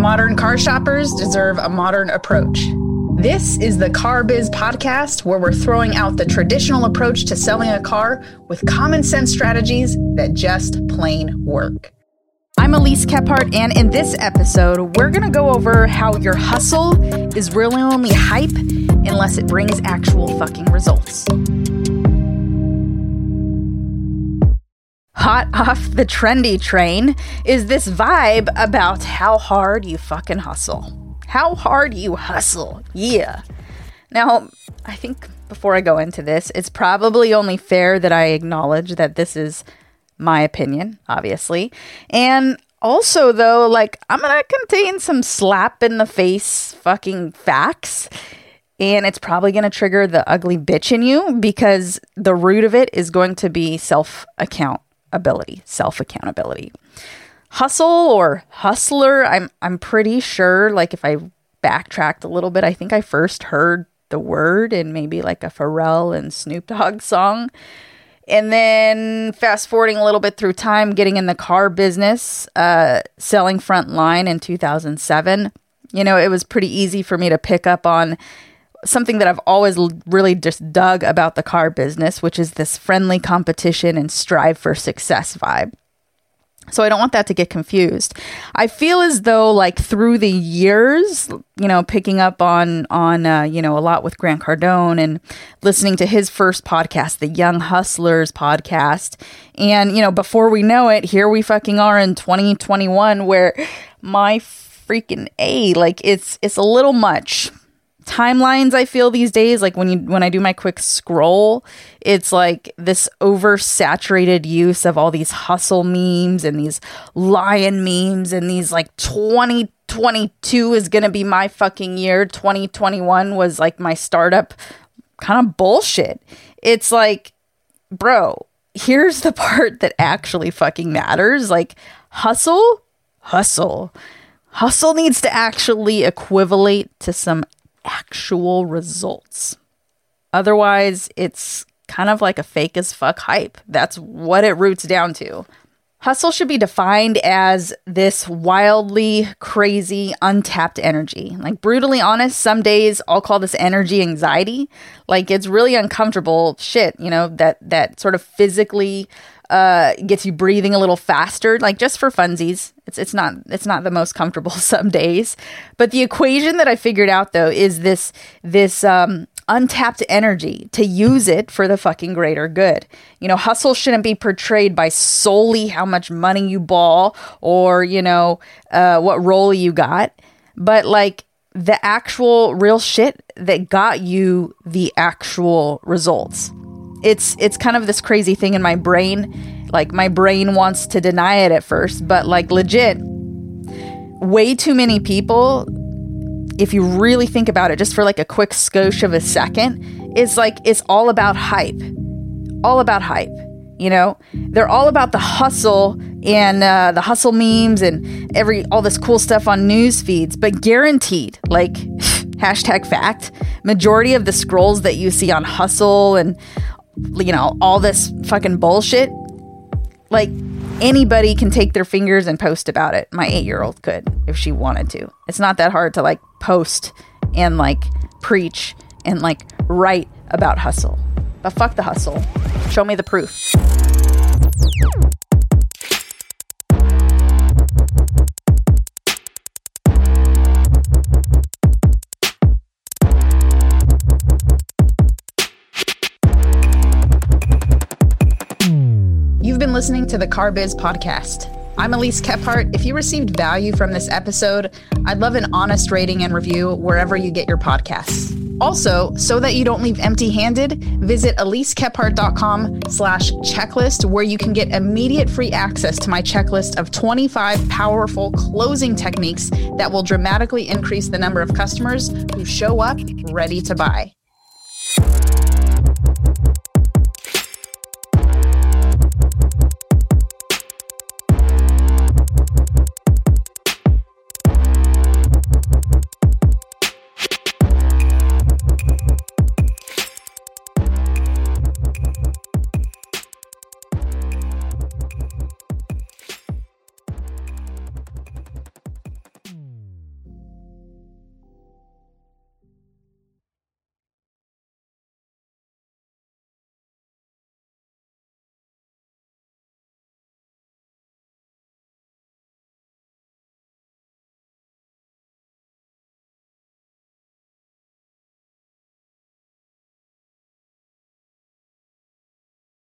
Modern car shoppers deserve a modern approach. This is the Car Biz podcast where we're throwing out the traditional approach to selling a car with common sense strategies that just plain work. I'm Elise Kephart, and in this episode, we're going to go over how your hustle is really only hype unless it brings actual fucking results. Hot off the trendy train is this vibe about how hard you fucking hustle. How hard you hustle. Yeah. Now, I think before I go into this, it's probably only fair that I acknowledge that this is my opinion, obviously. And also, though, like, I'm gonna contain some slap in the face fucking facts. And it's probably gonna trigger the ugly bitch in you because the root of it is going to be self accountability, self accountability. Hustle or hustler, I'm I'm pretty sure like if I backtracked a little bit, I think I first heard the word in maybe like a Pharrell and Snoop Dogg song. And then fast forwarding a little bit through time, getting in the car business, uh, selling Frontline in 2007. You know, it was pretty easy for me to pick up on something that I've always really just dug about the car business, which is this friendly competition and strive for success vibe. So I don't want that to get confused. I feel as though like through the years, you know, picking up on on uh, you know a lot with Grant Cardone and listening to his first podcast, the Young Hustlers podcast, and you know, before we know it, here we fucking are in 2021 where my freaking a like it's it's a little much timelines I feel these days like when you when I do my quick scroll it's like this oversaturated use of all these hustle memes and these lion memes and these like 2022 is going to be my fucking year. 2021 was like my startup kind of bullshit. It's like bro here's the part that actually fucking matters. Like hustle hustle. Hustle needs to actually equivalent to some actual results. Otherwise, it's kind of like a fake as fuck hype. That's what it roots down to. Hustle should be defined as this wildly crazy, untapped energy. Like, brutally honest, some days I'll call this energy anxiety. Like, it's really uncomfortable shit, you know, that, that sort of physically uh, gets you breathing a little faster, like just for funsies. It's it's not it's not the most comfortable some days, but the equation that I figured out though is this this um, untapped energy to use it for the fucking greater good. You know, hustle shouldn't be portrayed by solely how much money you ball or you know uh, what role you got, but like the actual real shit that got you the actual results it's it's kind of this crazy thing in my brain. Like my brain wants to deny it at first, but like legit, way too many people. If you really think about it, just for like a quick skosh of a second, it's like it's all about hype, all about hype. You know, they're all about the hustle and uh, the hustle memes and every all this cool stuff on news feeds. But guaranteed, like hashtag fact, majority of the scrolls that you see on hustle and you know, all this fucking bullshit, like anybody can take their fingers and post about it. My eight year old could if she wanted to. It's not that hard to like post and like preach and like write about hustle. But fuck the hustle. Show me the proof. Listening to the Car Biz podcast. I'm Elise Kephart. If you received value from this episode, I'd love an honest rating and review wherever you get your podcasts. Also, so that you don't leave empty handed, visit elisekephart.com slash checklist where you can get immediate free access to my checklist of 25 powerful closing techniques that will dramatically increase the number of customers who show up ready to buy.